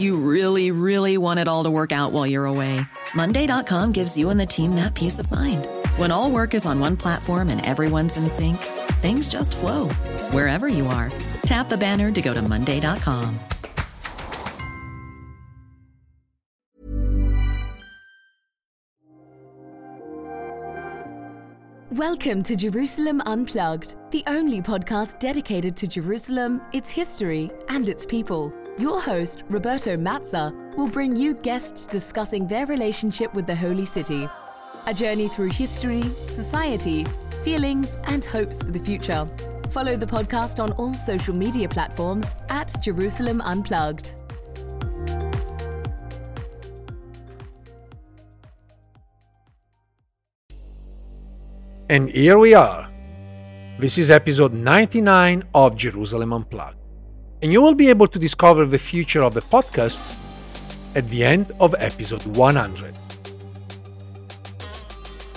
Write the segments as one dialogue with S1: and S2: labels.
S1: You really, really want it all to work out while you're away. Monday.com gives you and the team that peace of mind. When all work is on one platform and everyone's in sync, things just flow wherever you are. Tap the banner to go to Monday.com.
S2: Welcome to Jerusalem Unplugged, the only podcast dedicated to Jerusalem, its history, and its people. Your host, Roberto Mazza, will bring you guests discussing their relationship with the Holy City. A journey through history, society, feelings, and hopes for the future. Follow the podcast on all social media platforms at Jerusalem Unplugged.
S3: And here we are. This is episode 99 of Jerusalem Unplugged. And you will be able to discover the future of the podcast at the end of episode 100.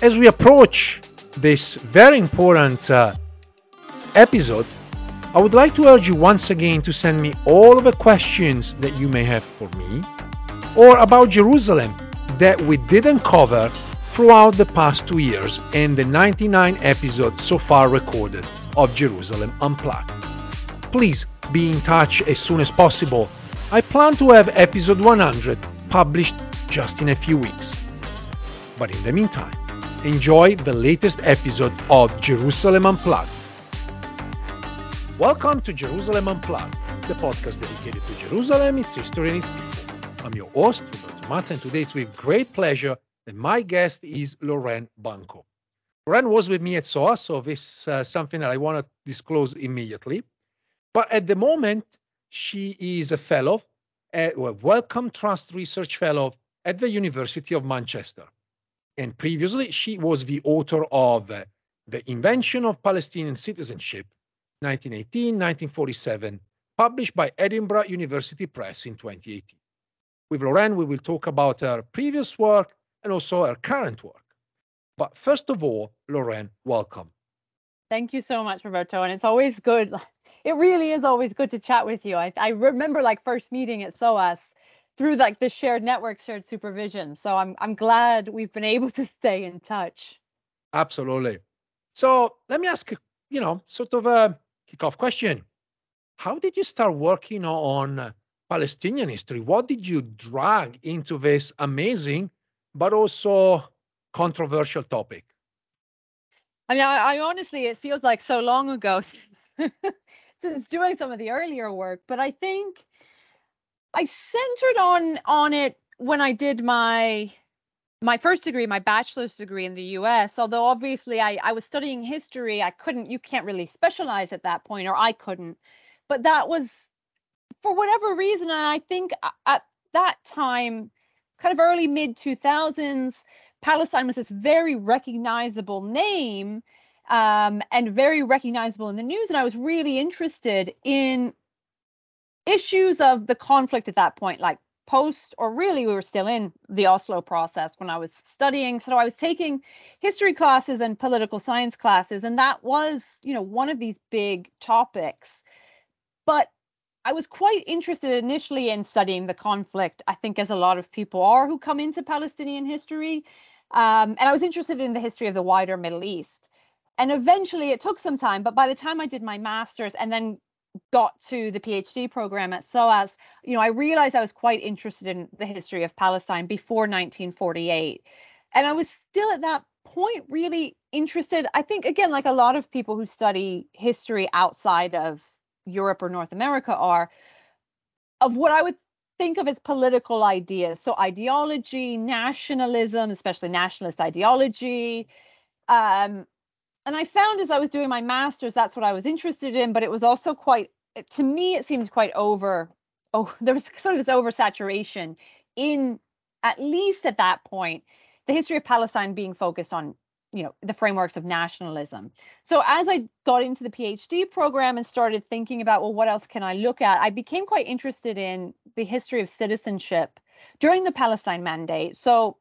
S3: As we approach this very important uh, episode, I would like to urge you once again to send me all of the questions that you may have for me or about Jerusalem that we didn't cover throughout the past two years in the 99 episodes so far recorded of Jerusalem Unplugged. Please be in touch as soon as possible. I plan to have episode 100 published just in a few weeks. But in the meantime, enjoy the latest episode of Jerusalem Unplugged. Welcome to Jerusalem Unplugged, the podcast dedicated to Jerusalem, its history, and its people. I'm your host, Roberto Mazza, and today it's with great pleasure and my guest is Lauren Banko. Lauren was with me at SOAS, so this is uh, something that I want to disclose immediately. But at the moment, she is a fellow, a Wellcome Trust Research Fellow at the University of Manchester. And previously, she was the author of uh, The Invention of Palestinian Citizenship, 1918 1947, published by Edinburgh University Press in 2018. With Lauren, we will talk about her previous work and also her current work. But first of all, Lauren, welcome.
S4: Thank you so much, Roberto. And it's always good. It really is always good to chat with you. I, I remember like first meeting at SOAS through like the shared network, shared supervision. So I'm I'm glad we've been able to stay in touch.
S3: Absolutely. So let me ask, you know, sort of a kickoff question. How did you start working on Palestinian history? What did you drag into this amazing but also controversial topic?
S4: I mean, I, I honestly, it feels like so long ago since since doing some of the earlier work, but I think I centered on on it when I did my my first degree, my bachelor's degree in the US. Although obviously I, I was studying history, I couldn't, you can't really specialize at that point, or I couldn't. But that was for whatever reason, and I think at that time kind of early mid 2000s, Palestine was this very recognizable name um, and very recognizable in the news. And I was really interested in issues of the conflict at that point, like post, or really, we were still in the Oslo process when I was studying. So I was taking history classes and political science classes, and that was, you know, one of these big topics. But I was quite interested initially in studying the conflict, I think, as a lot of people are who come into Palestinian history. Um, and I was interested in the history of the wider Middle East. And eventually it took some time, but by the time I did my master's and then got to the PhD program at SOAS, you know, I realized I was quite interested in the history of Palestine before 1948. And I was still at that point really interested. I think, again, like a lot of people who study history outside of Europe or North America are of what I would think of as political ideas. So ideology, nationalism, especially nationalist ideology. Um, and I found as I was doing my master's, that's what I was interested in, but it was also quite, to me, it seemed quite over. Oh, there was sort of this oversaturation in, at least at that point, the history of Palestine being focused on you know the frameworks of nationalism so as i got into the phd program and started thinking about well what else can i look at i became quite interested in the history of citizenship during the palestine mandate so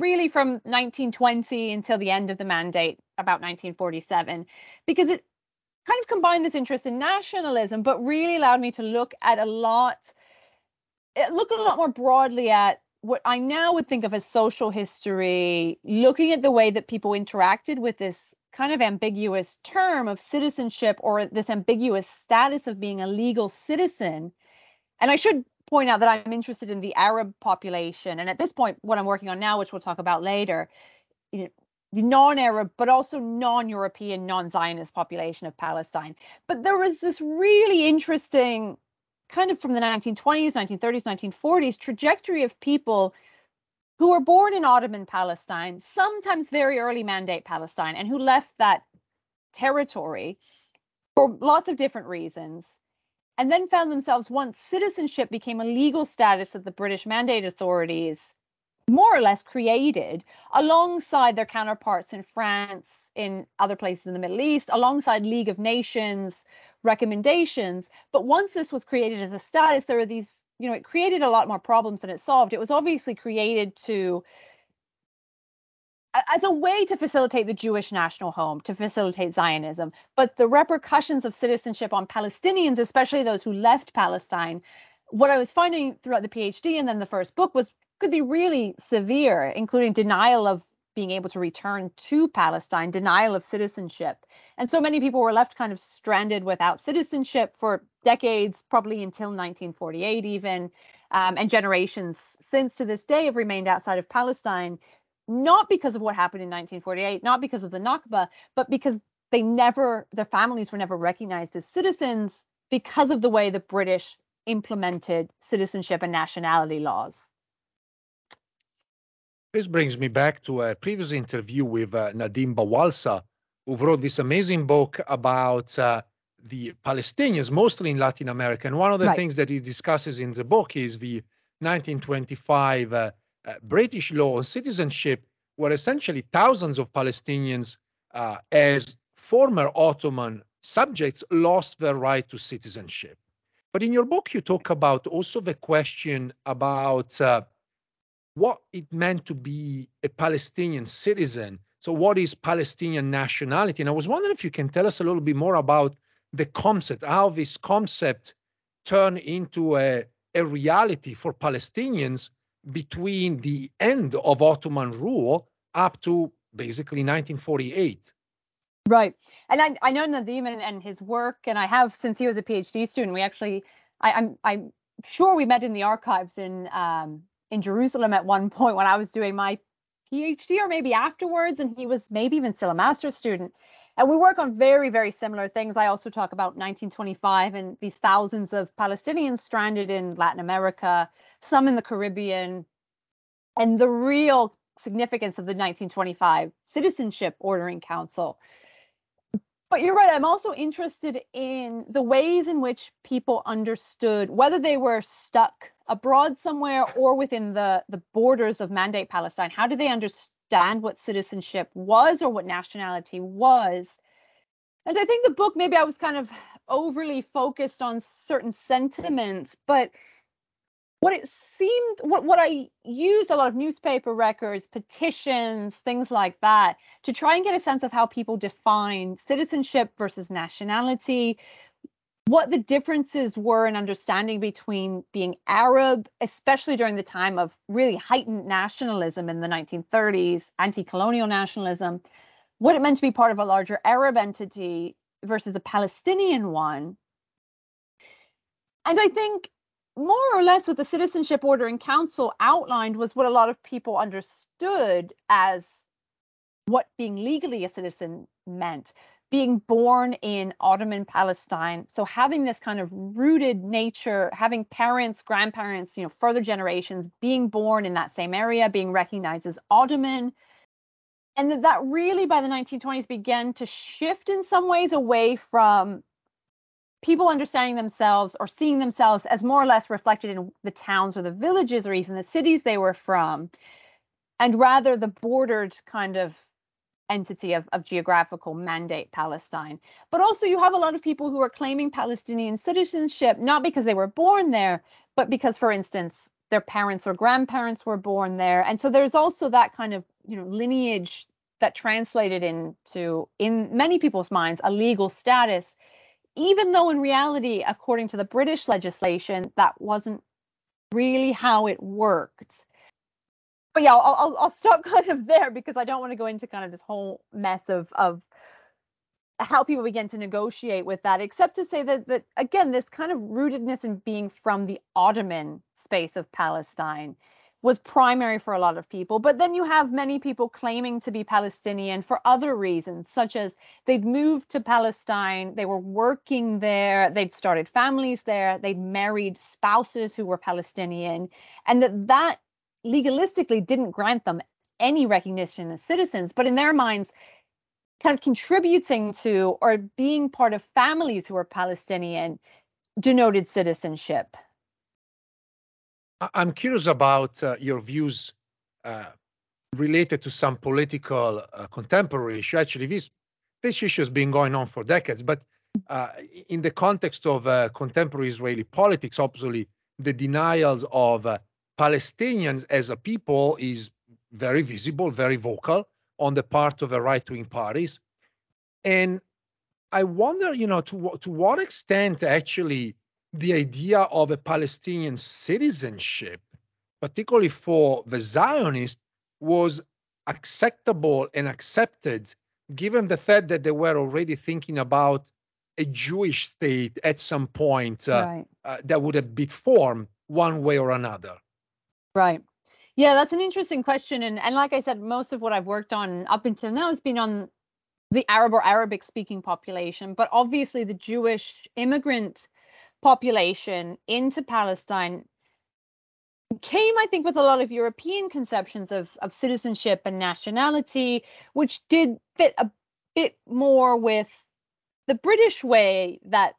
S4: really from 1920 until the end of the mandate about 1947 because it kind of combined this interest in nationalism but really allowed me to look at a lot eh, look a lot more broadly at what I now would think of as social history, looking at the way that people interacted with this kind of ambiguous term of citizenship or this ambiguous status of being a legal citizen. And I should point out that I'm interested in the Arab population. And at this point, what I'm working on now, which we'll talk about later, you know, the non-Arab, but also non-European, non-Zionist population of Palestine. But there was this really interesting kind of from the 1920s, 1930s, 1940s trajectory of people who were born in Ottoman Palestine, sometimes very early mandate Palestine, and who left that territory for lots of different reasons, and then found themselves once citizenship became a legal status that the British mandate authorities more or less created alongside their counterparts in France, in other places in the Middle East, alongside League of Nations, recommendations. But once this was created as a status, there were these, you know, it created a lot more problems than it solved. It was obviously created to as a way to facilitate the Jewish national home, to facilitate Zionism. But the repercussions of citizenship on Palestinians, especially those who left Palestine, what I was finding throughout the PhD and then the first book was could be really severe, including denial of being able to return to Palestine, denial of citizenship. And so many people were left kind of stranded without citizenship for decades, probably until 1948, even. Um, and generations since to this day have remained outside of Palestine, not because of what happened in 1948, not because of the Nakba, but because they never, their families were never recognized as citizens because of the way the British implemented citizenship and nationality laws.
S3: This brings me back to a previous interview with uh, Nadim Bawalsa, who wrote this amazing book about uh, the Palestinians, mostly in Latin America. And one of the right. things that he discusses in the book is the 1925 uh, uh, British law on citizenship, where essentially thousands of Palestinians, uh, as former Ottoman subjects, lost their right to citizenship. But in your book, you talk about also the question about uh, what it meant to be a Palestinian citizen. So, what is Palestinian nationality? And I was wondering if you can tell us a little bit more about the concept, how this concept turned into a, a reality for Palestinians between the end of Ottoman rule up to basically 1948.
S4: Right. And I, I know Nadim and, and his work, and I have since he was a PhD student. We actually, I, I'm, I'm sure we met in the archives in um, in Jerusalem at one point when I was doing my PhD or maybe afterwards, and he was maybe even still a master's student. And we work on very, very similar things. I also talk about 1925 and these thousands of Palestinians stranded in Latin America, some in the Caribbean, and the real significance of the 1925 Citizenship Order in Council. But you're right, I'm also interested in the ways in which people understood whether they were stuck abroad somewhere or within the the borders of mandate palestine how do they understand what citizenship was or what nationality was. And i think the book maybe i was kind of overly focused on certain sentiments but what it seemed what, what i used a lot of newspaper records petitions things like that to try and get a sense of how people define citizenship versus nationality what the differences were in understanding between being Arab, especially during the time of really heightened nationalism in the 1930s, anti colonial nationalism, what it meant to be part of a larger Arab entity versus a Palestinian one. And I think more or less what the Citizenship Order in Council outlined was what a lot of people understood as what being legally a citizen meant being born in Ottoman Palestine. So having this kind of rooted nature, having parents, grandparents, you know, further generations being born in that same area, being recognized as Ottoman. And that, that really by the 1920s began to shift in some ways away from people understanding themselves or seeing themselves as more or less reflected in the towns or the villages or even the cities they were from, and rather the bordered kind of entity of, of geographical mandate Palestine. But also, you have a lot of people who are claiming Palestinian citizenship, not because they were born there, but because, for instance, their parents or grandparents were born there. And so there's also that kind of you know lineage that translated into in many people's minds a legal status even though in reality according to the british legislation that wasn't really how it worked but yeah, I'll, I'll, I'll stop kind of there because I don't want to go into kind of this whole mess of of how people begin to negotiate with that, except to say that that again, this kind of rootedness in being from the Ottoman space of Palestine was primary for a lot of people. But then you have many people claiming to be Palestinian for other reasons, such as they'd moved to Palestine, they were working there, they'd started families there, they'd married spouses who were Palestinian, and that that legalistically didn't grant them any recognition as citizens, but in their minds, kind of contributing to or being part of families who are Palestinian denoted citizenship.
S3: I'm curious about uh, your views uh, related to some political uh, contemporary issue. Actually, this this issue has been going on for decades, but uh, in the context of uh, contemporary Israeli politics, obviously the denials of uh, Palestinians as a people is very visible, very vocal on the part of the right wing parties. And I wonder, you know, to, to what extent actually the idea of a Palestinian citizenship, particularly for the Zionists, was acceptable and accepted given the fact that they were already thinking about a Jewish state at some point uh, right. uh, that would have been formed one way or another.
S4: Right. Yeah, that's an interesting question. And and like I said, most of what I've worked on up until now has been on the Arab or Arabic speaking population, but obviously the Jewish immigrant population into Palestine came, I think, with a lot of European conceptions of, of citizenship and nationality, which did fit a bit more with the British way that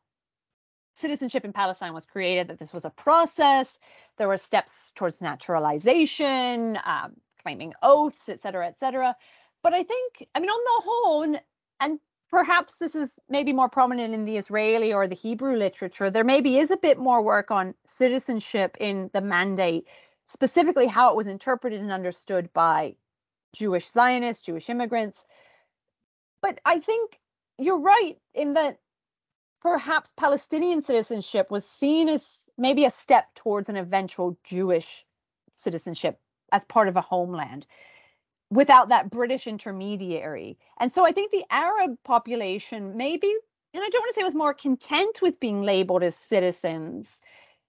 S4: citizenship in Palestine was created, that this was a process. There were steps towards naturalization, um, claiming oaths, et cetera, et cetera. But I think, I mean, on the whole, and, and perhaps this is maybe more prominent in the Israeli or the Hebrew literature, there maybe is a bit more work on citizenship in the mandate, specifically how it was interpreted and understood by Jewish Zionists, Jewish immigrants. But I think you're right in that perhaps Palestinian citizenship was seen as maybe a step towards an eventual Jewish citizenship as part of a homeland without that British intermediary. And so I think the Arab population maybe, and I don't want to say was more content with being labeled as citizens,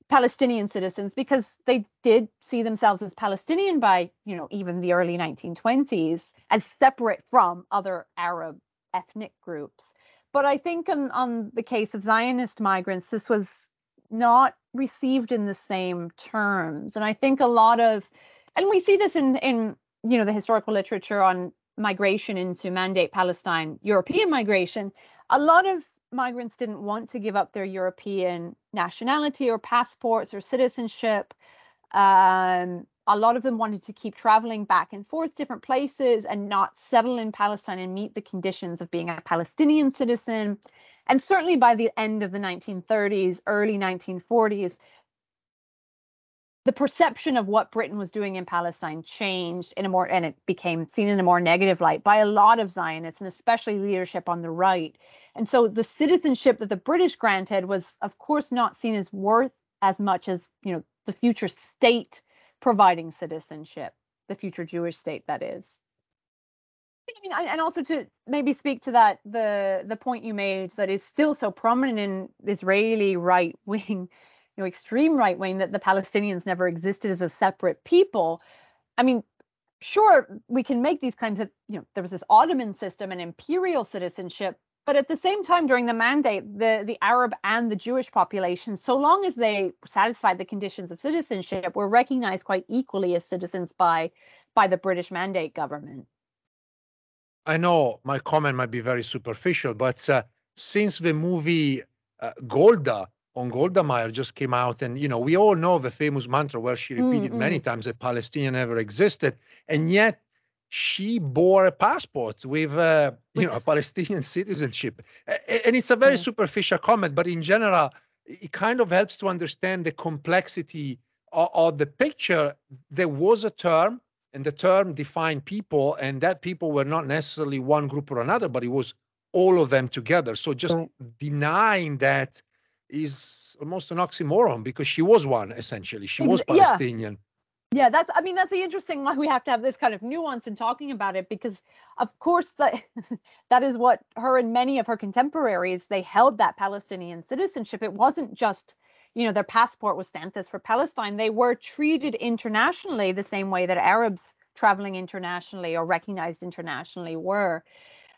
S4: Palestinian citizens, because they did see themselves as Palestinian by, you know, even the early 1920s as separate from other Arab ethnic groups. But I think on, on the case of Zionist migrants, this was not received in the same terms. And I think a lot of, and we see this in, in you know, the historical literature on migration into Mandate Palestine, European migration, a lot of migrants didn't want to give up their European nationality or passports or citizenship. Um, a lot of them wanted to keep traveling back and forth different places and not settle in Palestine and meet the conditions of being a Palestinian citizen. And certainly by the end of the 1930s, early 1940s, the perception of what Britain was doing in Palestine changed in a more, and it became seen in a more negative light by a lot of Zionists and especially leadership on the right. And so the citizenship that the British granted was, of course, not seen as worth as much as, you know, the future state providing citizenship, the future Jewish state that is. I mean, and also to maybe speak to that the the point you made that is still so prominent in Israeli right wing, you know, extreme right wing that the Palestinians never existed as a separate people. I mean, sure, we can make these claims that you know there was this Ottoman system and imperial citizenship, but at the same time, during the mandate, the, the Arab and the Jewish population, so long as they satisfied the conditions of citizenship, were recognized quite equally as citizens by by the British mandate government.
S3: I know my comment might be very superficial, but uh, since the movie uh, Golda on Golda Meir just came out, and you know we all know the famous mantra where she repeated mm-hmm. many times that Palestine never existed, and yet she bore a passport with uh, you know a Palestinian citizenship, and it's a very superficial comment, but in general, it kind of helps to understand the complexity of, of, the picture. There was a term, and the term defined people, and that people were not necessarily one group or another, but it was all of them together. So just right. denying that is almost an oxymoron because she was one essentially. She was Palestinian.
S4: Yeah yeah that's i mean that's the interesting why we have to have this kind of nuance in talking about it because of course that that is what her and many of her contemporaries they held that palestinian citizenship. It wasn't just you know their passport was stamped as for palestine. They were treated internationally the same way that arabs traveling internationally or recognized internationally were.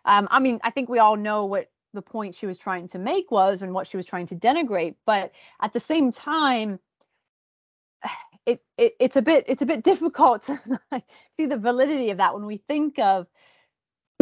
S4: Um, i mean i think we all know what the point she was trying to make was and what she was trying to denigrate but at the same time it, it it's a bit it's a bit difficult to see the validity of that when we think of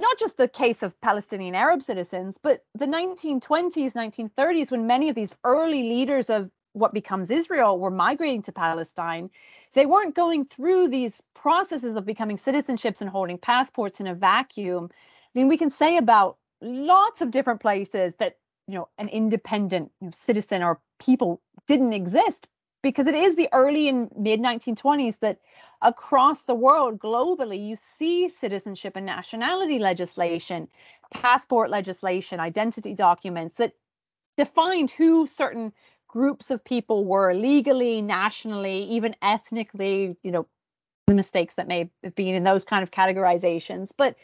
S4: not just the case of Palestinian Arab citizens, but the 1920s, 1930s, when many of these early leaders of what becomes Israel were migrating to Palestine, they weren't going through these processes of becoming citizenships and holding passports in a vacuum. I mean, we can say about lots of different places that you know an independent citizen or people didn't exist because it is the early and mid 1920s that across the world globally you see citizenship and nationality legislation passport legislation identity documents that defined who certain groups of people were legally nationally even ethnically you know the mistakes that may have been in those kind of categorizations. But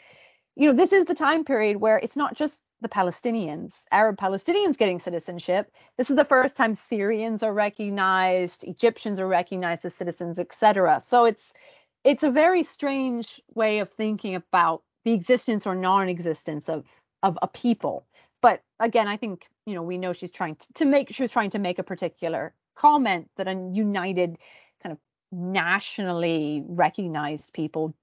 S4: you know this is the time period where it's not just the Palestinians, Arab Palestinians getting citizenship. This is the first time Syrians are recognized, Egyptians are recognized as citizens, etc. So it's it's a very strange way of thinking about the existence or non-existence of of a people. But again, I think you know we know she's trying to, to make she was trying to make a particular comment that a united kind of nationally recognized people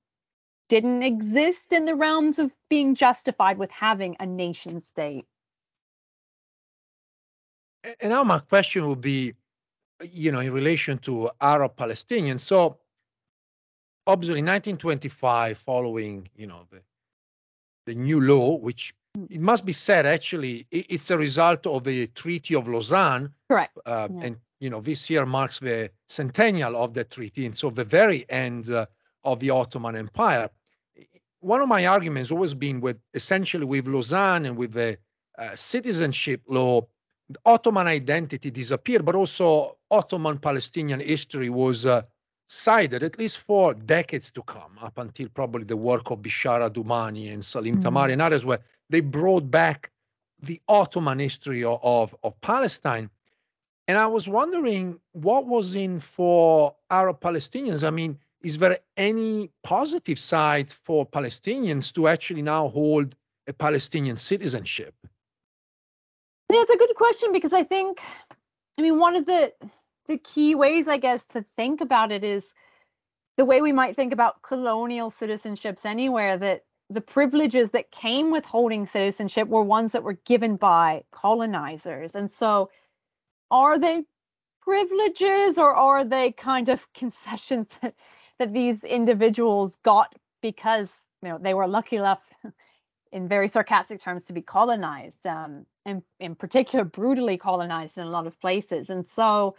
S4: didn't exist in the realms of being justified with having a nation state.
S3: And now my question would be, you know, in relation to Arab Palestinians. So obviously 1925, following, you know, the, the new law, which hmm. it must be said actually it's a result of the Treaty of Lausanne.
S4: Correct. Uh,
S3: yeah. And you know this year marks the centennial of the treaty, and so the very end uh, of the Ottoman Empire one of my arguments always been with essentially with Lausanne and with the uh, citizenship law, the Ottoman identity disappeared, but also Ottoman Palestinian history was uh, sided at least for decades to come, up until probably the work of Beshara Doumani and Salim mm-hmm. Tamari and others, where they brought back the Ottoman history of, of, of Palestine. And I was wondering what was in for Arab Palestinians. I mean, is there any positive side for Palestinians to actually now hold a Palestinian citizenship?
S4: Yeah, it's a good question because I think, I mean, one of the the key ways, I guess, to think about it is the way we might think about colonial citizenships anywhere. That the privileges that came with holding citizenship were ones that were given by colonizers, and so are they privileges or are they kind of concessions that that these individuals got because you know they were lucky enough in very sarcastic terms to be colonized um, and in particular brutally colonized in a lot of places. And so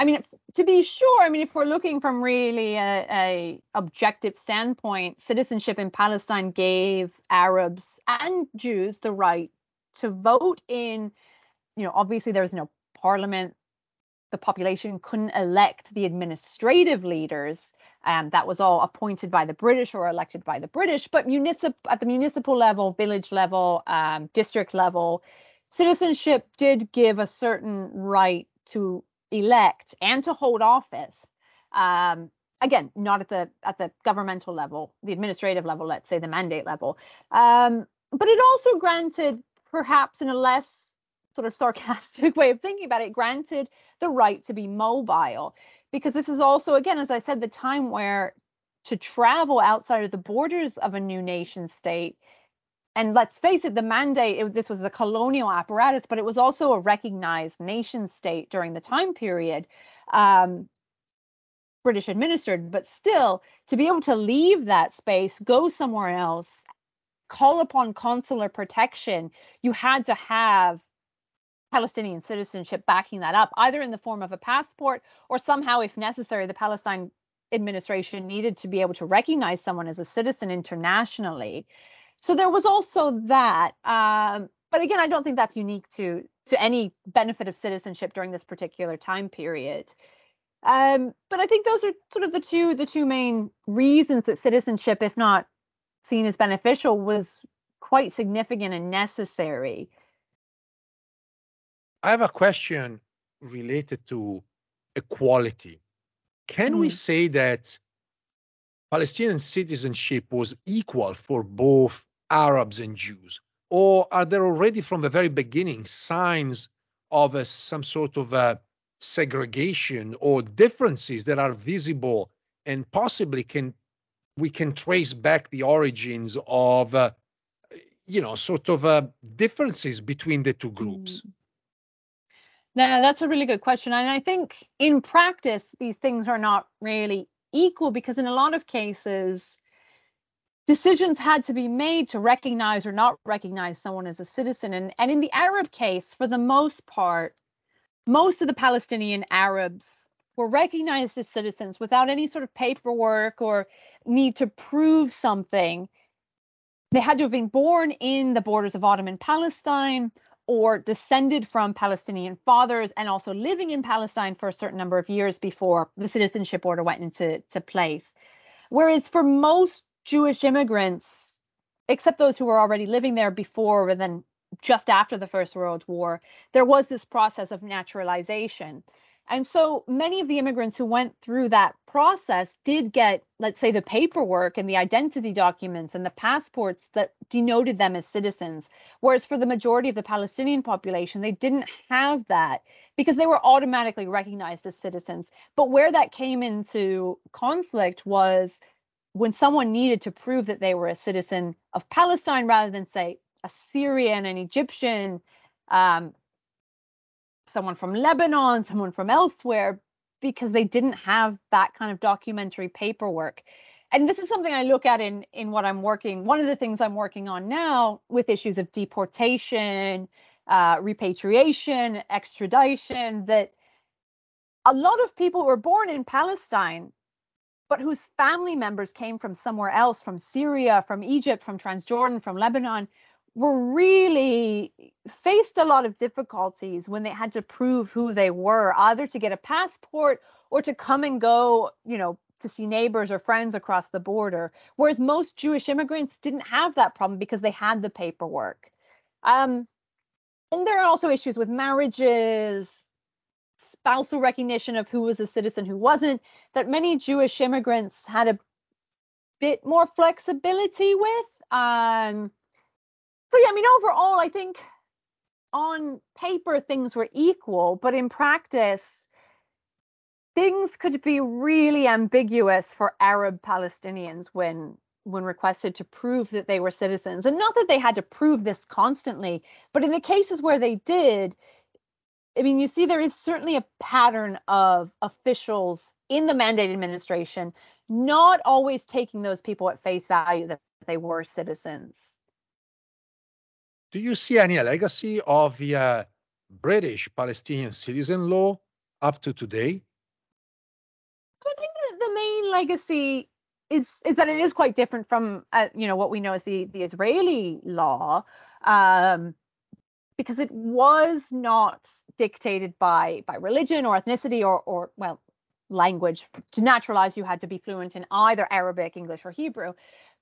S4: i mean to be sure i mean if we're looking from really a, a objective standpoint citizenship in palestine gave arabs and jews the right to vote in you know obviously there was no parliament the population couldn't elect the administrative leaders. Um, that was all appointed by the British or elected by the British. But municip- at the municipal level, village level, um, district level, citizenship did give a certain right to elect and to hold office. Um, again, not at the at the governmental level, the administrative level, let's say the mandate level. Um, but it also granted, perhaps in a less sort of sarcastic way of thinking about it, granted the right to be mobile. Because this is also, again, as I said, the time where to travel outside of the borders of a new nation state and let's face it, the mandate, it, this was a colonial apparatus, but it was also a recognized nation state during the time period, um, British administered. But still, to be able to leave that space, go somewhere else, call upon consular protection, you had to have Palestinian citizenship backing that up, either in the form of a passport or somehow, if necessary, the Palestine administration needed to be able to recognize someone as a citizen internationally. So there was also that um, but again i don't think that's unique to to any benefit of citizenship during this particular time period. Um, but i think those are sort of the two the two main reasons that citizenship if not seen as beneficial was quite significant and necessary
S3: i have a question related to equality can mm. we say that Palestinian citizenship was equal for both Arabs and Jews? Or are there already from the very beginning signs of a, some sort of a segregation or differences that are visible and possibly can we can trace back the origins of uh, you know sort of uh, differences between the two groups mm.
S4: Now that's a really good question and i think in practice these things are not really equal because in a lot of cases decisions had to be made to recognize or not recognize someone as a citizen. And, and in the Arab case, for the most part, most of the Palestinian Arabs were recognized as citizens without any sort of paperwork or need to prove something. They had to have been born in the borders of Ottoman Palestine or descended from Palestinian fathers and also living in Palestine for a certain number of years before the citizenship order went into to place. Whereas for most Jewish immigrants, except those who were already living there before and then just after the First World War, there was this process of naturalization. And so many of the immigrants who went through that process did get, let's say, the paperwork and the identity documents and the passports that denoted them as citizens. Whereas for the majority of the Palestinian population, they didn't have that because they were automatically recognized as citizens. But where that came into conflict was when someone needed to prove that they were a citizen of Palestine rather than, say, a Syrian, an Egyptian, um, someone from Lebanon, someone from elsewhere, because they didn't have that kind of documentary paperwork. And this is something I look at in in what I'm working. One of the things I'm working on now with issues of deportation, uh, repatriation, extradition. That a lot of people were born in Palestine but whose family members came from somewhere else, from Syria, from Egypt, from Transjordan, from Lebanon, were really faced a lot of difficulties when they had to prove who they were, either to get a passport or to come and go, you know, to see neighbors or friends across the border. Whereas most Jewish immigrants didn't have that problem because they had the paperwork. Um, and there are also issues with marriages, spousal recognition of who was a citizen, who wasn't, that many Jewish immigrants had a bit more flexibility with. Um, so, yeah, I mean, overall, I think on paper things were equal, but in practice, things could be really ambiguous for Arab Palestinians when when requested to prove that they were citizens. And not that they had to prove this constantly, but in the cases where they did, I mean, you see, there is certainly a pattern of officials in the mandate administration not always taking those people at face value that they were citizens.
S3: Do you see any legacy of the uh, British Palestinian citizen law up to today?
S4: I think the main legacy is is that it is quite different from uh, you know what we know as the the Israeli law. Um, because it was not dictated by by religion or ethnicity or or well language to naturalize you had to be fluent in either arabic english or hebrew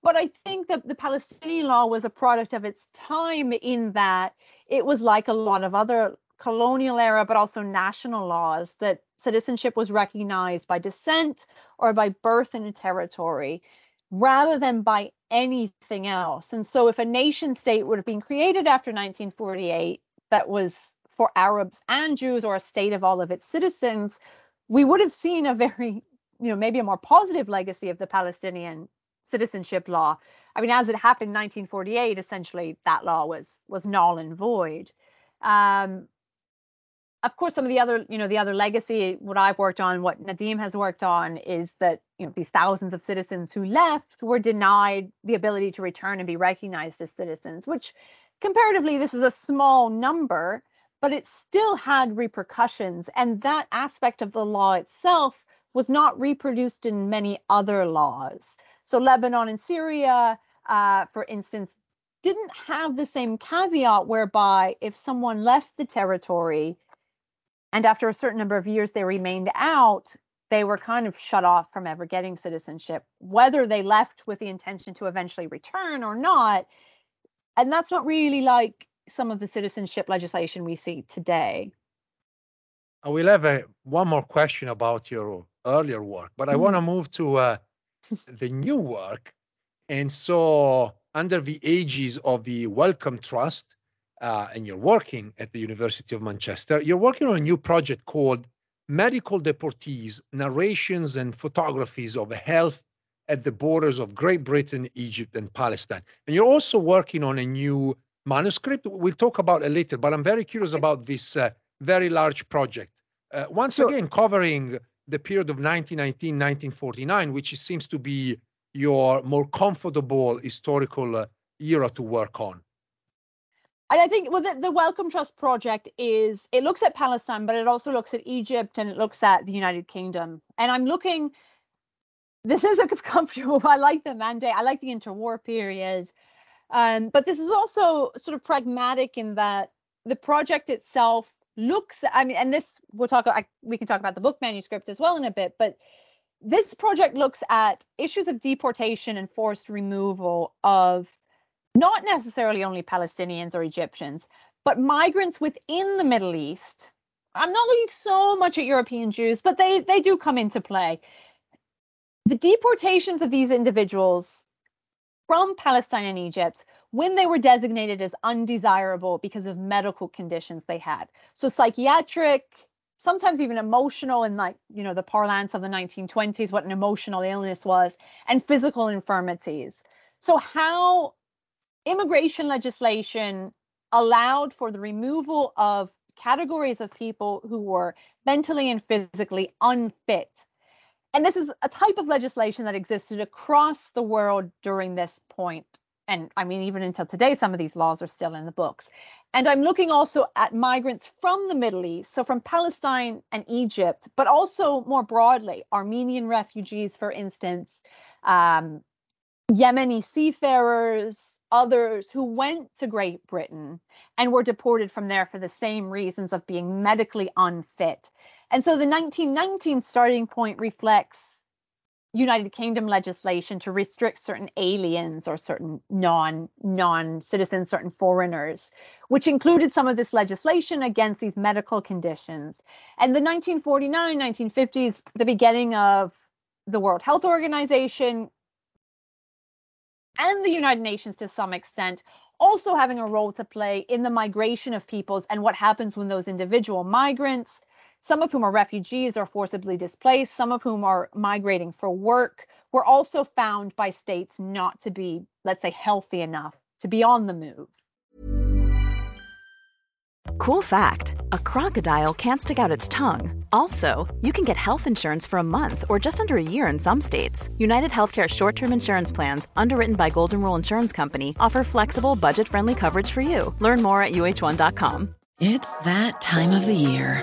S4: but i think that the palestinian law was a product of its time in that it was like a lot of other colonial era but also national laws that citizenship was recognized by descent or by birth in a territory rather than by anything else. And so, if a nation state would have been created after 1948 that was for Arabs and Jews or a state of all of its citizens, we would have seen a very, you know, maybe a more positive legacy of the Palestinian citizenship law. I mean, as it happened in 1948, essentially that law was was null and void. Um, of course, some of the other, you know, the other legacy, what I've worked on, what Nadim has worked on, is that you know these thousands of citizens who left were denied the ability to return and be recognized as citizens. Which, comparatively, this is a small number, but it still had repercussions, and that aspect of the law itself was not reproduced in many other laws. So Lebanon and Syria, uh, for instance, didn't have the same caveat whereby if someone left the territory and after a certain number of years they remained out, they were kind of shut off from ever getting citizenship, whether they left with the intention to eventually return or not. And that's not really like some of the citizenship legislation we see today.
S3: I will have a, one more question about your earlier work, but I mm-hmm. want to move to uh, the new work. And so, under the aegis of the Wellcome Trust, uh, and you're working at the University of Manchester, you're working on a new project called Medical Deportees Narrations and Pathographies of Health at the Borders of Great Britain, Egypt, and Palestine. And you're also working on a new manuscript. We'll talk about it later, but I'm very curious about this uh, very large project. Uh, once sure. again, covering the period of 1919 1949, which seems to be your more comfortable historical uh, era to work on.
S4: I think well the, the Wellcome Trust project is it looks at Palestine, but it also looks at Egypt and it looks at the United Kingdom. And I'm looking this is a comfortable I like the mandate, I like the interwar period. Um, but this is also sort of pragmatic in that the project itself looks i mean and this we'll talk I, we can talk about the book manuscript as well in a bit but this project looks at issues of deportation and forced removal of not necessarily only Palestinians or Egyptians, but migrants within the Middle East. I'm not looking so much at European Jews, but they, they do come into play. The deportations of these individuals from Palestine and Egypt when they were designated as undesirable because of medical conditions they had. So, psychiatric, sometimes even emotional, in like, you know, the parlance of the 1920s, what an emotional illness was, and physical infirmities. So, how immigration legislation allowed for the removal of categories of people who were mentally and physically unfit. And this is a type of legislation that existed across the world during this point. And I mean, even until today, some of these laws are still in the books. And I'm looking also at migrants from the Middle East, so from Palestine and Egypt, but also more broadly, Armenian refugees, for instance, um, Yemeni seafarers, others who went to Great Britain and were deported from there for the same reasons of being medically unfit. And so the 1919 starting point reflects United Kingdom legislation to restrict certain aliens or certain non non citizens, certain foreigners, which included some of this legislation against these medical conditions. And the 1949, 1950s, the beginning of the World Health Organization and the United Nations to some extent also having a role to play in the migration of peoples and what happens when those individual migrants, some of whom are refugees or forcibly displaced, some of whom are migrating for work, were also found by states not to be, let's say, healthy enough to be on the move.
S5: Cool fact a crocodile can't stick out its tongue. Also, you can get health insurance for a month or just under a year in some states. United Healthcare short term insurance plans, underwritten by Golden Rule Insurance Company, offer flexible, budget friendly coverage for you. Learn more at uh1.com.
S1: It's that time of the year.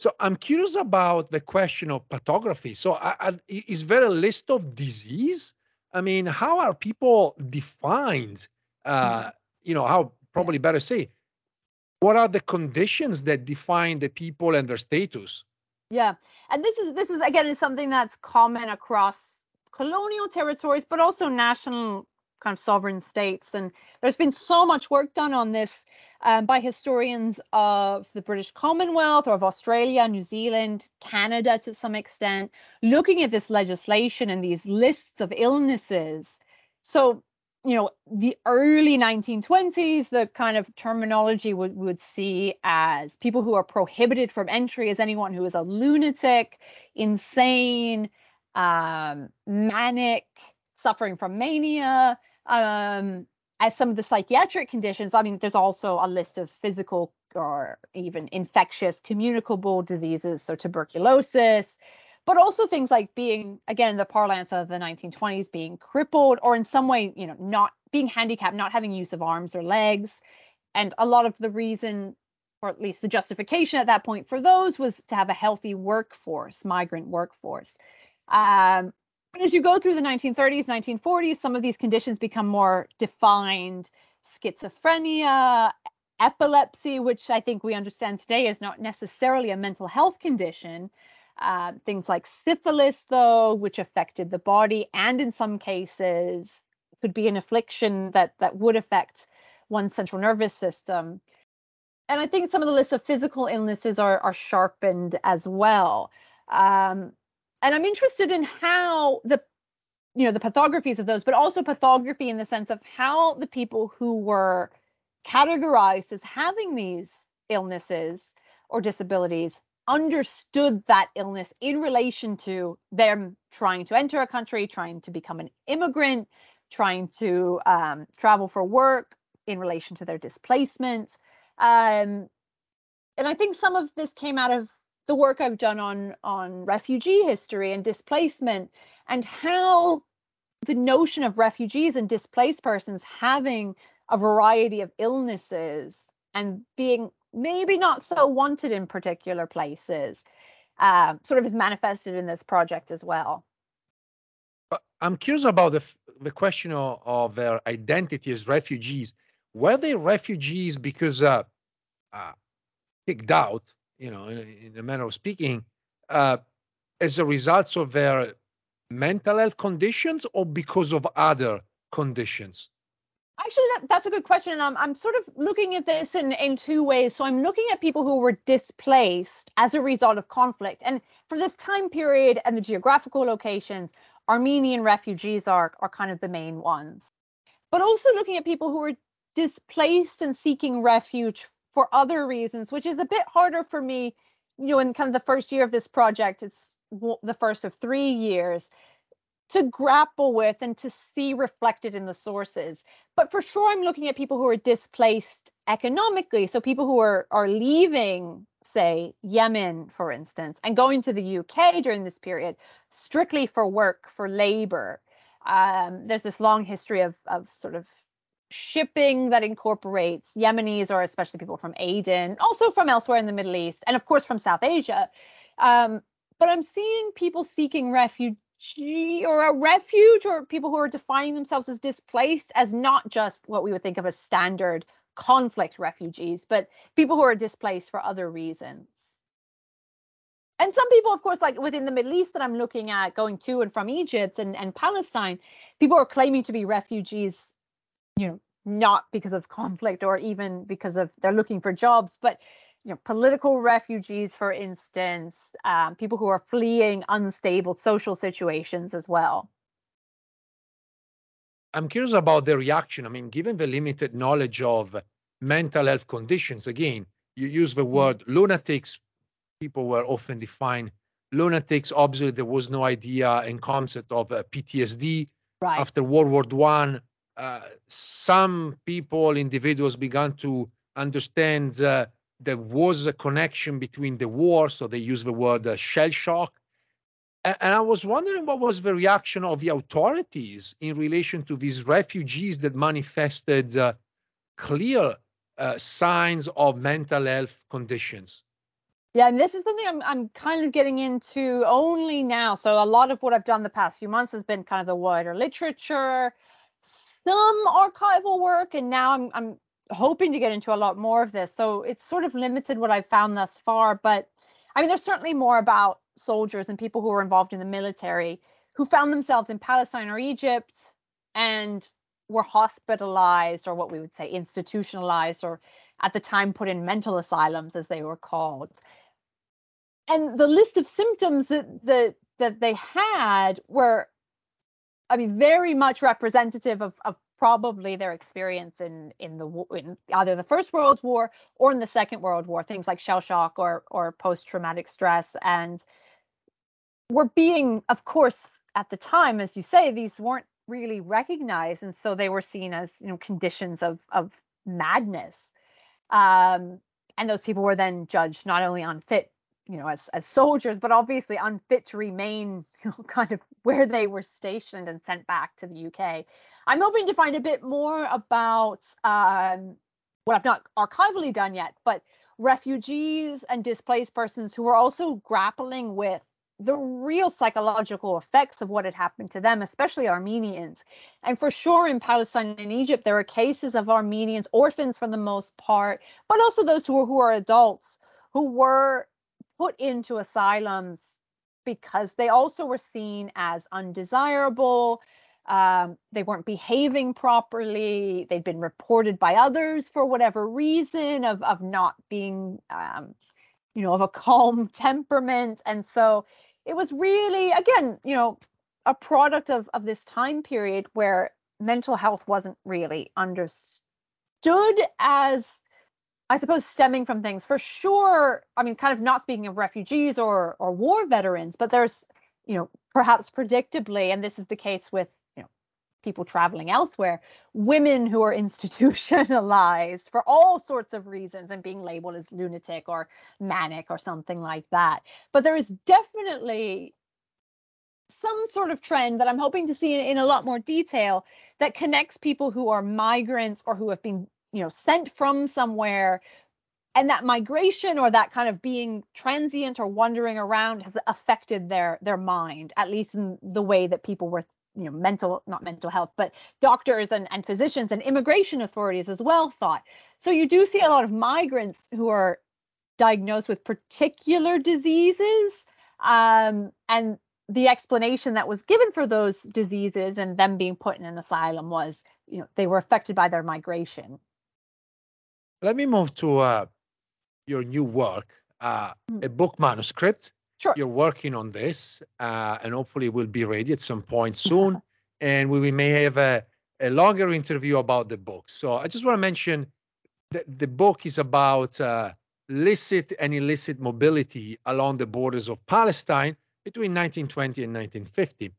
S3: So I'm curious about the question of pathography. So I, I, is there a list of disease? I mean, how are people defined? Uh, you know, how probably better say, what are the conditions that define the people and their status?
S4: Yeah, and this is this is again is something that's common across colonial territories, but also national kind of sovereign states. And there's been so much work done on this um, by historians of the British Commonwealth or of Australia, New Zealand, Canada to some extent, looking at this legislation and these lists of illnesses. So, you know, the early 1920s, the kind of terminology would, would see as people who are prohibited from entry as anyone who is a lunatic, insane, um, manic, suffering from mania, um, as some of the psychiatric conditions, I mean, there's also a list of physical or even infectious communicable diseases, so tuberculosis, but also things like being, again, in the parlance of the 1920s, being crippled or in some way, you know, not being handicapped, not having use of arms or legs. And a lot of the reason, or at least the justification at that point for those was to have a healthy workforce, migrant workforce. Um, as you go through the 1930s, 1940s, some of these conditions become more defined schizophrenia, epilepsy, which I think we understand today is not necessarily a mental health condition. Uh, things like syphilis, though, which affected the body, and in some cases could be an affliction that that would affect one's central nervous system. And I think some of the lists of physical illnesses are are sharpened as well. Um, and I'm interested in how the you know the pathographies of those, but also pathography in the sense of how the people who were categorized as having these illnesses or disabilities understood that illness in relation to them trying to enter a country, trying to become an immigrant, trying to um, travel for work in relation to their displacements. Um, and I think some of this came out of the work I've done on on refugee history and displacement and how the notion of refugees and displaced persons having a variety of illnesses and being maybe not so wanted in particular places uh, sort of is manifested in this project as well.
S3: I'm curious about the, the question of, of their identity as refugees. Were they refugees because uh, uh, kicked out you know, in, in a manner of speaking, uh, as a result of their mental health conditions or because of other conditions?
S4: Actually, that, that's a good question. And I'm, I'm sort of looking at this in, in two ways. So I'm looking at people who were displaced as a result of conflict. And for this time period and the geographical locations, Armenian refugees are, are kind of the main ones. But also looking at people who were displaced and seeking refuge for other reasons, which is a bit harder for me, you know, in kind of the first year of this project, it's the first of three years to grapple with and to see reflected in the sources. But for sure, I'm looking at people who are displaced economically. So people who are, are leaving, say, Yemen, for instance, and going to the UK during this period strictly for work, for labor. Um, there's this long history of, of sort of shipping that incorporates Yemenis or especially people from Aden, also from elsewhere in the Middle East, and of course from South Asia. Um, but I'm seeing people seeking refuge or a refuge or people who are defining themselves as displaced as not just what we would think of as standard conflict refugees, but people who are displaced for other reasons. and some people, of course, like within the Middle East that I'm looking at, going to and from Egypt and, and Palestine, people are claiming to be refugees, you know, not because of conflict or even because of they're looking for jobs, but you know, political refugees, for instance, um, people who are fleeing unstable social situations as well.
S3: I'm curious about the reaction. I mean, given the limited knowledge of mental health conditions, again, you use the mm. word lunatics. People were often defined lunatics. Obviously, there was no idea and concept of uh, PTSD right. after World War One. Uh, some people, individuals, began to understand uh, there was a connection between the war, so they use the word uh, shell shock. And, and I was wondering what was the reaction of the authorities in relation to these refugees that manifested uh, clear uh, signs of mental health conditions.
S4: Yeah, and this is something I'm I'm kind of getting into only now. So a lot of what I've done the past few months has been kind of the wider literature, some archival work, and now I'm I'm hoping to get into a lot more of this. So it's sort of limited what I've found thus far, but I mean, there's certainly more about soldiers and people who were involved in the military who found themselves in Palestine or Egypt and were hospitalized or what we would say institutionalized or at the time put in mental asylums as they were called. And the list of symptoms that that that they had were I mean very much representative of, of probably their experience in in the in either the First World War or in the Second World War, things like shell shock or or post traumatic stress, and were being, of course, at the time, as you say, these weren't really recognized, and so they were seen as you know conditions of of madness, um, and those people were then judged not only unfit you know as as soldiers but obviously unfit to remain you know, kind of where they were stationed and sent back to the UK I'm hoping to find a bit more about um, what I've not archivally done yet, but refugees and displaced persons who are also grappling with the real psychological effects of what had happened to them, especially Armenians. And for sure, in Palestine and Egypt, there are cases of Armenians, orphans for the most part, but also those who are, who are adults who were put into asylums because they also were seen as undesirable, um, they weren't behaving properly. They'd been reported by others for whatever reason of of not being, um, you know, of a calm temperament, and so it was really, again, you know, a product of of this time period where mental health wasn't really understood as I suppose stemming from things for sure. I mean, kind of not speaking of refugees or or war veterans, but there's, you know, perhaps predictably, and this is the case with you know people traveling elsewhere, women who are institutionalized for all sorts of reasons and being labeled as lunatic or manic or something like that. But there is definitely some sort of trend that I'm hoping to see in, in a lot more detail that connects people who are migrants or who have been, you know, sent from somewhere and that migration or that kind of being transient or wandering around has affected their their mind at least in the way that people were you know mental not mental health but doctors and, and physicians and immigration authorities as well thought. So you do see a lot of migrants who are diagnosed with particular diseases um, and the explanation that was given for those diseases and them being put in an asylum was you know they were affected by their migration
S3: let me move to uh, your new work uh, mm. a book manuscript
S4: Sure.
S3: You're working on this, uh, and hopefully will be ready at some point soon. and we, may have a, a longer interview about the book. So I just want to mention that the book is about uh, licit and illicit mobility along the borders of Palestine between 1920 and 1950.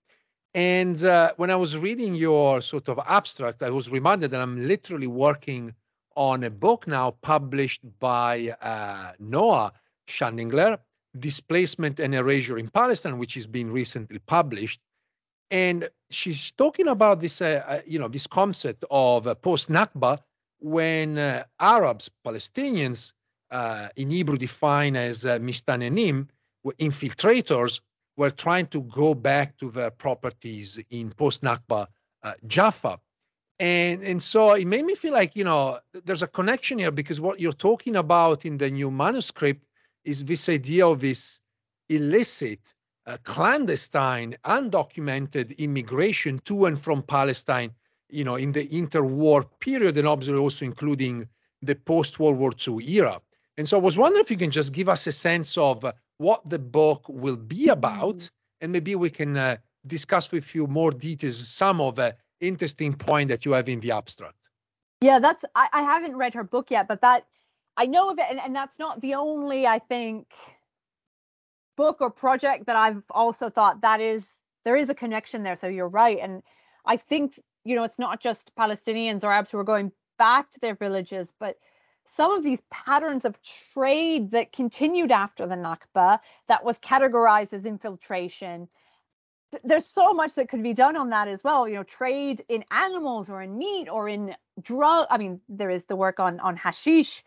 S3: And uh, when I was reading your sort of abstract, I was reminded that I'm literally working on a book now published by uh, Noa Shaindlinger, displacement and erasure in Palestine, which is being recently published. And she's talking about this, uh, uh, you know, this concept of uh, post Nakba when uh, Arabs, Palestinians, in Hebrew defined as uh, were infiltrators, were trying to go back to their properties in post Nakba uh, Jaffa. And, and so it made me feel like, you know, there's a connection here because what you're talking about in the new manuscript is this idea of this illicit, uh, clandestine, undocumented immigration to and from Palestine, you know, in the interwar period, and obviously also including the post-World War II era. And so I was wondering if you can just give us a sense of uh, what the book will be about, mm-hmm. and maybe we can uh, discuss with you more details some of the interesting point that you have in the abstract.
S4: Yeah, that's I, I haven't read her book yet, but that I know of it, and, and that's not the only I think book or project that I've also thought that is there is a connection there. So you're right, and I think you know it's not just Palestinians or Arabs who are going back to their villages, but some of these patterns of trade that continued after the Nakba that was categorized as infiltration there's so much that could be done on that as well you know trade in animals or in meat or in drug i mean there is the work on on hashish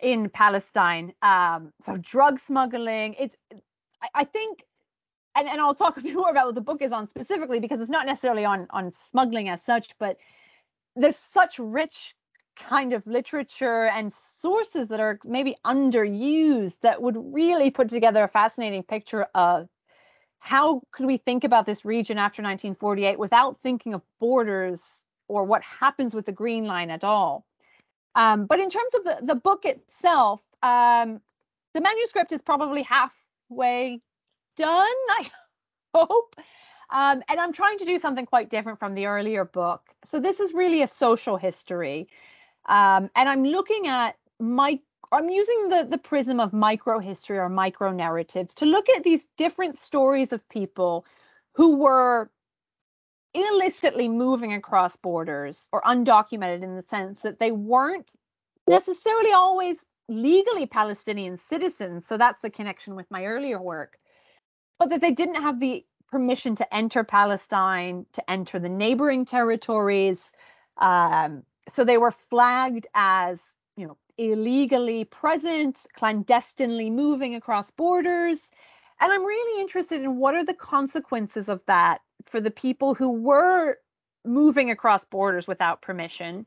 S4: in palestine um so drug smuggling it's i, I think and, and i'll talk a bit more about what the book is on specifically because it's not necessarily on on smuggling as such but there's such rich kind of literature and sources that are maybe underused that would really put together a fascinating picture of how could we think about this region after 1948 without thinking of borders or what happens with the Green Line at all? Um, but in terms of the, the book itself, um, the manuscript is probably halfway done, I hope. Um, and I'm trying to do something quite different from the earlier book. So this is really a social history. Um, and I'm looking at my I'm using the, the prism of micro history or micro narratives to look at these different stories of people who were illicitly moving across borders or undocumented in the sense that they weren't necessarily always legally Palestinian citizens. So that's the connection with my earlier work, but that they didn't have the permission to enter Palestine, to enter the neighboring territories. Um, so they were flagged as, illegally present, clandestinely moving across borders. And I'm really interested in what are the consequences of that for the people who were moving across borders without permission,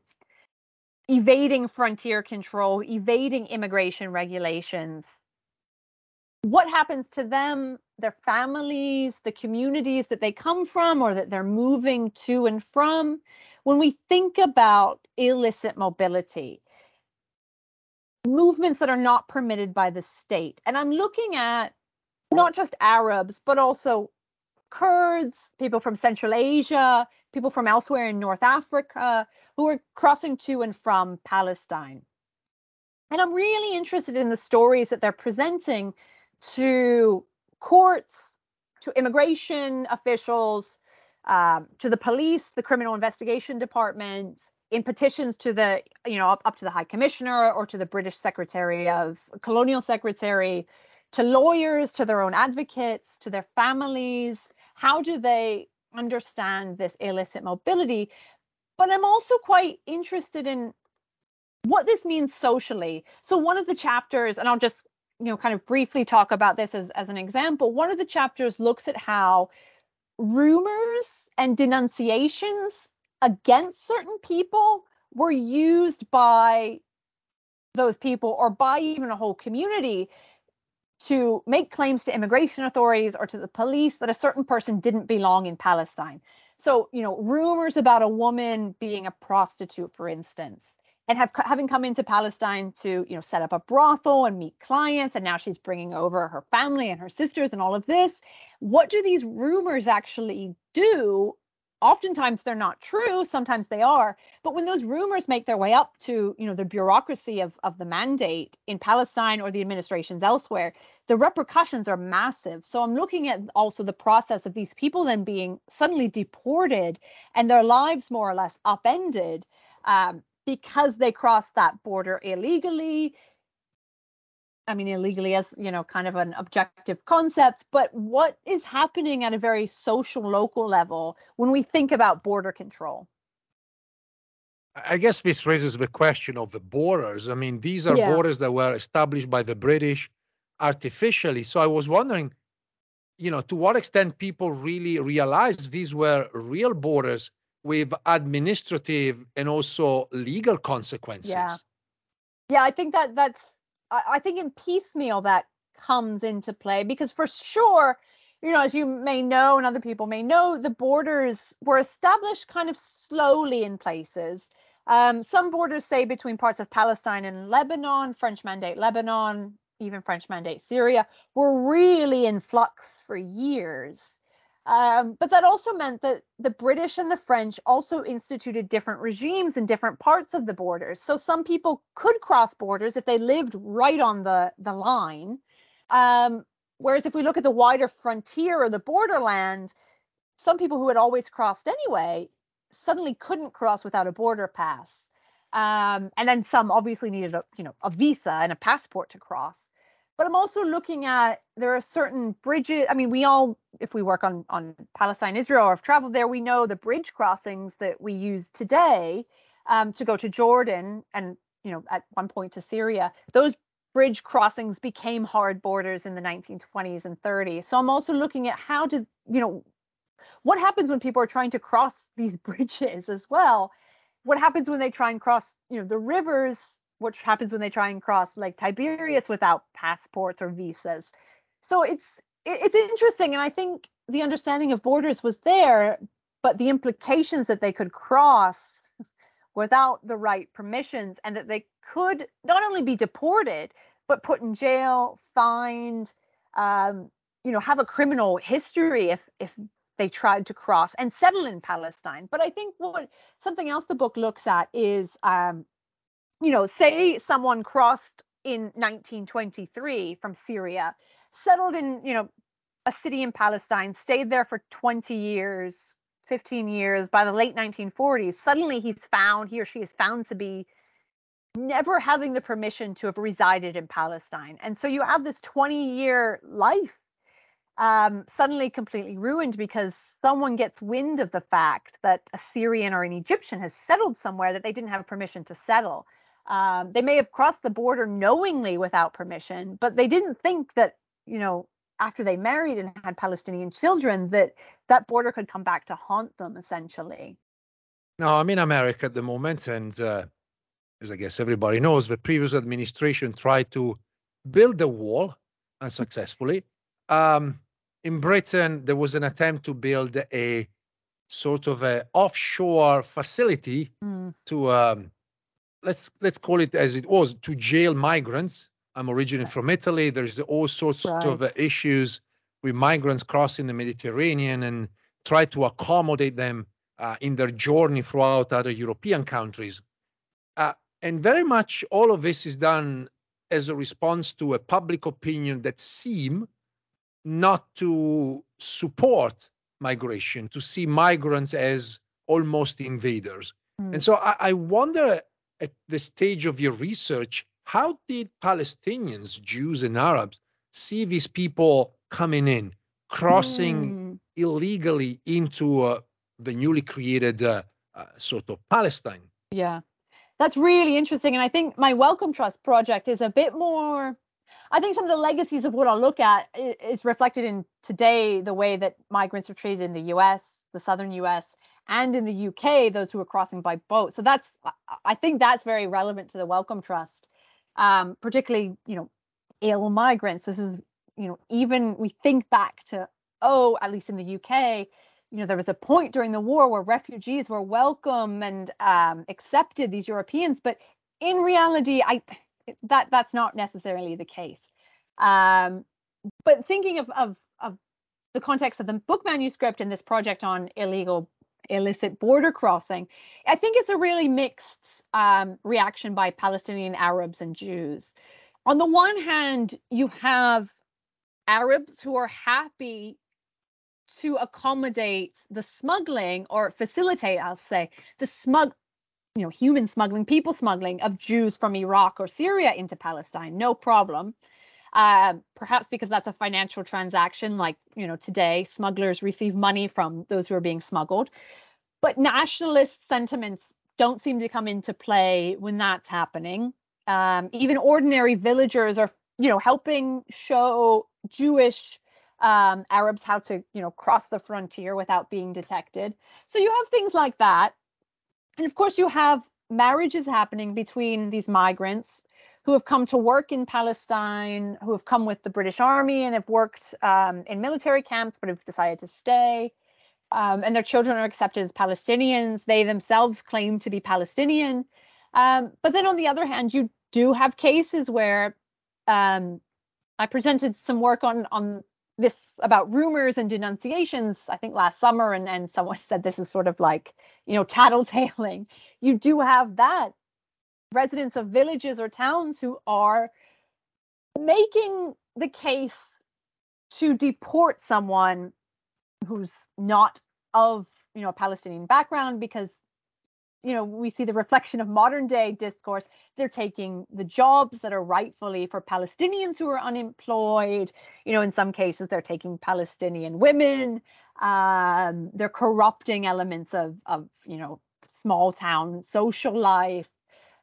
S4: evading frontier control, evading immigration regulations. What happens to them, their families, the communities that they come from or that they're moving to and from? When we think about illicit mobility, movements that are not permitted by the state. And I'm looking at not just Arabs, but also Kurds, people from Central Asia, people from elsewhere in North Africa who are crossing to and from Palestine. And I'm really interested in the stories that they're presenting to courts, to immigration officials, um, to the police, the criminal investigation department, in petitions to the you know up, up to the high commissioner or to the british secretary of colonial secretary to lawyers to their own advocates to their families. How do they understand this illicit mobility? But i'm also quite interested in what this means socially. So one of the chapters and i'll just you know kind of briefly talk about this as, as an example. One of the chapters looks at how rumors and denunciations against certain people were used by those people or by even a whole community to make claims to immigration authorities or to the police that a certain person didn't belong in Palestine. So, you know, rumors about a woman being a prostitute, for instance, and have having come into Palestine to, you know, set up a brothel and meet clients, and now she's bringing over her family and her sisters and all of this. What do these rumors actually do oftentimes they're not true sometimes they are but when those rumors make their way up to you know the bureaucracy of, of the mandate in palestine or the administrations elsewhere the repercussions are massive. So i'm looking at also the process of these people then being suddenly deported and their lives more or less upended um, because they crossed that border illegally I mean, illegally as, you know, kind of an objective concept, but what is happening at a very social, local level when we think about border control?
S3: I guess this raises the question of the borders. I mean, these are yeah. borders that were established by the British artificially. So I was wondering, you know, to what extent people really realized these were real borders with administrative and also legal consequences.
S4: Yeah. Yeah, I think that that's I, I think in piecemeal that comes into play because for sure you know as you may know and other people may know the borders were established kind of slowly in places. Um, some borders say between parts of palestine and lebanon french mandate lebanon even french mandate syria were really in flux for years um, but that also meant that the British and the French also instituted different regimes in different parts of the borders. So some people could cross borders if they lived right on the, the line. Um, whereas if we look at the wider frontier or the borderland, some people who had always crossed anyway suddenly couldn't cross without a border pass. Um, and then some obviously needed a, you know, a visa and a passport to cross but i'm also looking at there are certain bridges i mean we all if we work on on palestine israel or have traveled there we know the bridge crossings that we use today um, to go to jordan and you know at one point to syria. Those bridge crossings became hard borders in the 1920s and 30s so i'm also looking at how to you know what happens when people are trying to cross these bridges as well? What happens when they try and cross you know the rivers which happens when they try and cross like Tiberias without passports or visas. So it's it's interesting, and I think the understanding of borders was there, but the implications that they could cross without the right permissions and that they could not only be deported but put in jail, fined, um, you know, have a criminal history if if they tried to cross and settle in Palestine. But I think what something else the book looks at is um, you know, say someone crossed in 1923 from Syria, settled in, you know, a city in Palestine, stayed there for 20 years, 15 years, by the late 1940s, suddenly he's found, he or she is found to be never having the permission to have resided in Palestine. And so you have this 20 year life um, suddenly completely ruined because someone gets wind of the fact that a Syrian or an Egyptian has settled somewhere that they didn't have permission to settle. Um, they may have crossed the border knowingly without permission, but they didn't think that, you know, after they married and had Palestinian children, that that border could come back to haunt them essentially.
S3: No, I'm in America at the moment, and uh, as I guess everybody knows, the previous administration tried to build a wall unsuccessfully. Um, in Britain, there was an attempt to build a sort of a offshore facility mm. to um, let's let's call it as it was to jail migrants. I'm originally from Italy. There's all sorts right. of uh, issues with migrants crossing the Mediterranean and try to accommodate them uh, in their journey throughout other European countries. Uh, and very much all of this is done as a response to a public opinion that seem not to support migration, to see migrants as almost invaders. Mm. And so I, I wonder at the stage of your research, how did Palestinians, Jews, and Arabs see these people coming in, crossing mm. illegally into uh, the newly created uh, uh, sort of Palestine?
S4: Yeah, that's really interesting. And I think my Wellcome Trust project is a bit more. I think some of the legacies of what I'll look at is reflected in today the way that migrants are treated in the US, the southern US, and in the UK, those who are crossing by boat. So that's, I think that's very relevant to the Wellcome Trust, um, particularly, you know, ill migrants. This is, you know, even we think back to, oh, at least in the UK, you know, there was a point during the war where refugees were welcome and um, accepted these Europeans, but in reality, I that that's not necessarily the case. Um, but thinking of, of of the context of the book manuscript and this project on illegal illicit border crossing. I think it's a really mixed um, reaction by Palestinian Arabs and Jews. On the one hand, you have Arabs who are happy to accommodate the smuggling or facilitate, I'll say, the smug, you know, human smuggling, people smuggling of Jews from Iraq or Syria into Palestine, no problem. Uh, perhaps because that's a financial transaction, like you know today, smugglers receive money from those who are being smuggled. But nationalist sentiments don't seem to come into play when that's happening. Um, even ordinary villagers are, you know, helping show Jewish um, Arabs how to, you know, cross the frontier without being detected. So you have things like that, and of course you have marriages happening between these migrants who have come to work in Palestine, who have come with the British Army and have worked um, in military camps, but have decided to stay. Um, and their children are accepted as Palestinians. They themselves claim to be Palestinian. Um, but then on the other hand, you do have cases where um, I presented some work on on this about rumors and denunciations i think last summer and, and someone said this is sort of like you know tattletaling you do have that residents of villages or towns who are making the case to deport someone who's not of you know a Palestinian background because you know we see the reflection of modern day discourse. They're taking the jobs that are rightfully for palestinians who are unemployed. You know in some cases they're taking palestinian women. Um, they're corrupting elements of of you know small town social life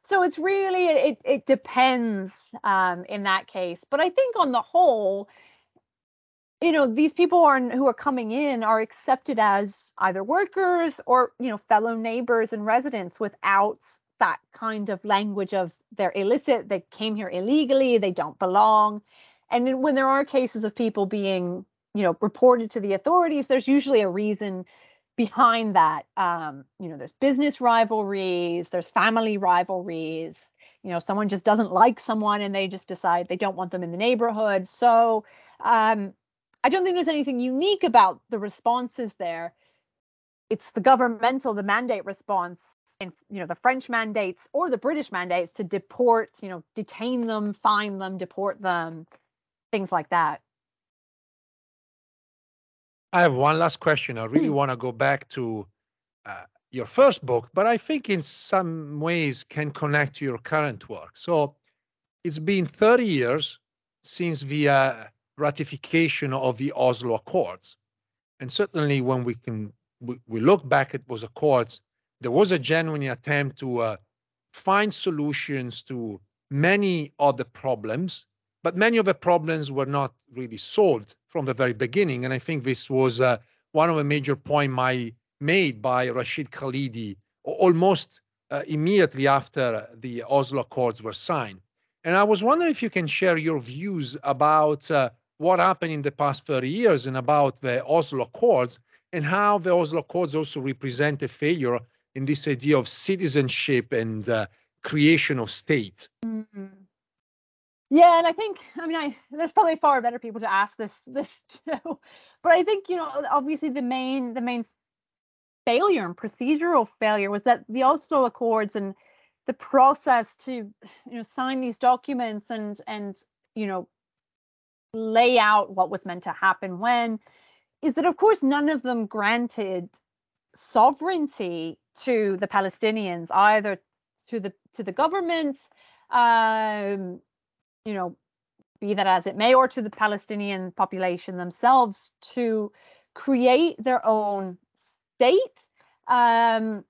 S4: so it's really it it depends um, in that case but i think on the whole you know these people are who are coming in are accepted as either workers or you know fellow neighbors and residents without that kind of language of they're illicit they came here illegally they don't belong. And when there are cases of people being you know reported to the authorities there's usually a reason behind that um, you know there's business rivalries there's family rivalries you know someone just doesn't like someone and they just decide they don't want them in the neighborhood. So um, i don't think there's anything unique about the responses there. It's the governmental the mandate response in you know the french mandates or the british mandates to deport you know detain them fine them deport them things like that
S3: I have one last question. I really
S4: Hmm.
S3: want to go back to uh, your first book, but I think in some ways can connect to your current work. So it's been 30 years since the uh, ratification of the Oslo Accords. And certainly when we can we, we look back at those accords, there was a genuine attempt to uh, find solutions to many of the problems but many of the problems were not really solved from the very beginning. And I think this was uh, one of the major points made by Rashid Khalidi almost uh, immediately after the Oslo Accords were signed. And I was wondering if you can share your views about uh, what happened in the past 30 years and about the Oslo Accords and how the Oslo Accords also represent a failure in this idea of citizenship and uh, creation of state.
S4: Mm-hmm. Yeah, and I think I mean I there's probably far better people to ask this this too. But I think, you know, obviously the main the main failure and procedural failure was that the Oslo Accords and the process to you know sign these documents and and you know lay out what was meant to happen when is that of course none of them granted sovereignty to the Palestinians either to the to the government um you know, be that as it may, or to the Palestinian population themselves to create their own state, um,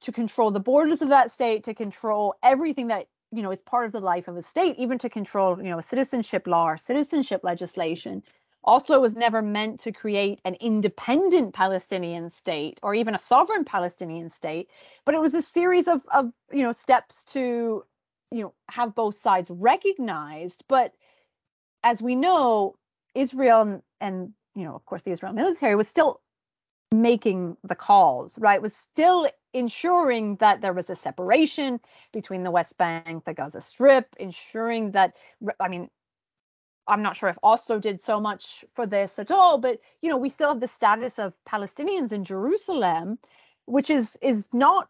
S4: to control the borders of that state, to control everything that you know is part of the life of a state, even to control you know citizenship law or citizenship legislation. Also, was never meant to create an independent Palestinian state or even a sovereign Palestinian state, but it was a series of of you know steps to you know have both sides recognized but as we know israel and, and, you know of course the israel military was still making the calls right? Was still ensuring that there was a separation between the west bank the gaza strip ensuring that i mean i'm not sure if oslo did so much for this at all but you know we still have the status of palestinians in jerusalem which is is not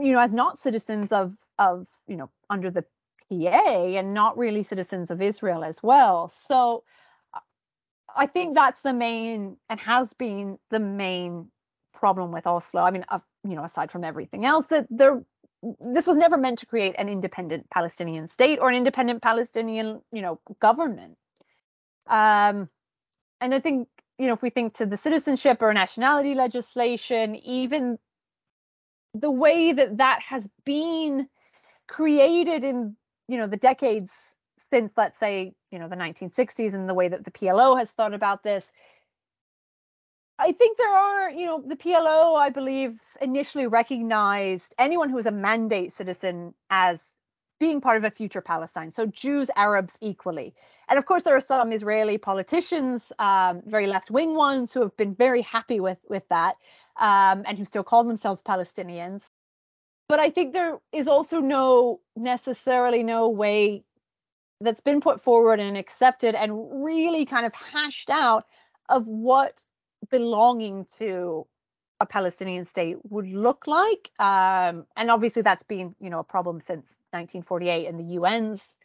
S4: you know as not citizens of of you know under the PA and not really citizens of Israel as well. So I think that's the main and has been the main problem with Oslo. I mean, uh, you know, aside from everything else, that there this was never meant to create an independent Palestinian state or an independent Palestinian, you know, government. Um, and I think you know if we think to the citizenship or nationality legislation, even the way that that has been created in you know the decades since let's say you know the 1960s and the way that the PLO has thought about this I think there are you know the PLO I believe initially recognized anyone who was a mandate citizen as being part of a future Palestine. So Jews, Arabs equally. And of course, there are some Israeli politicians, um, very left wing ones, who have been very happy with, with that um, and who still call themselves Palestinians. But I think there is also no necessarily no way that's been put forward and accepted and really kind of hashed out of what belonging to a Palestinian state would look like. Um, and obviously, that's been you know a problem since 1948 and the UN's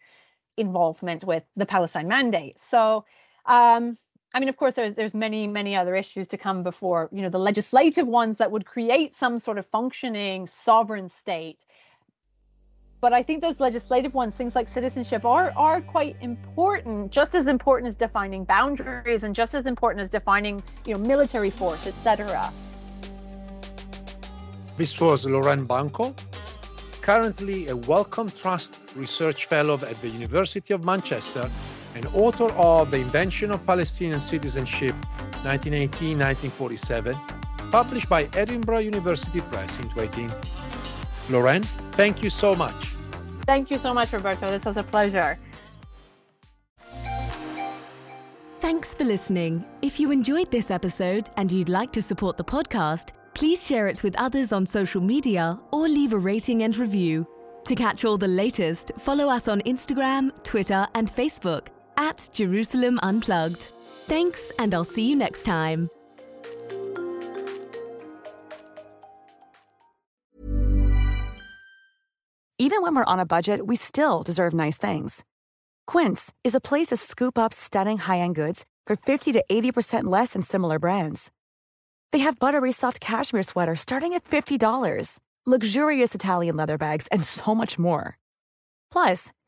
S4: involvement with the Palestine Mandate. So, um, I mean, of course, there's there's many many other issues to come before you know the legislative ones that would create some sort of functioning sovereign state. But I think those legislative ones, things like citizenship, are are quite important, just as important as defining boundaries, and just as important as defining you know military force, etc.
S3: This was Lauren Banko, currently a Wellcome Trust Research Fellow at the University of Manchester and author of The Invention of Palestinian Citizenship 1918-1947, published by Edinburgh University Press in 2018. Lauren, thank you so much.
S4: Thank you so much, Roberto. This was a pleasure.
S2: Thanks for listening. If you enjoyed this episode and you'd like to support the podcast, please share it with others on social media or leave a rating and review. To catch all the latest, follow us on Instagram, Twitter, and Facebook at Jerusalem Unplugged. Thanks, and I'll see you next time.
S6: Even when we're on a budget, we still deserve nice things. Quince is a place to scoop up stunning high end goods for 50 to 80% less than similar brands. They have buttery soft cashmere sweaters starting at $50, luxurious Italian leather bags, and so much more. Plus,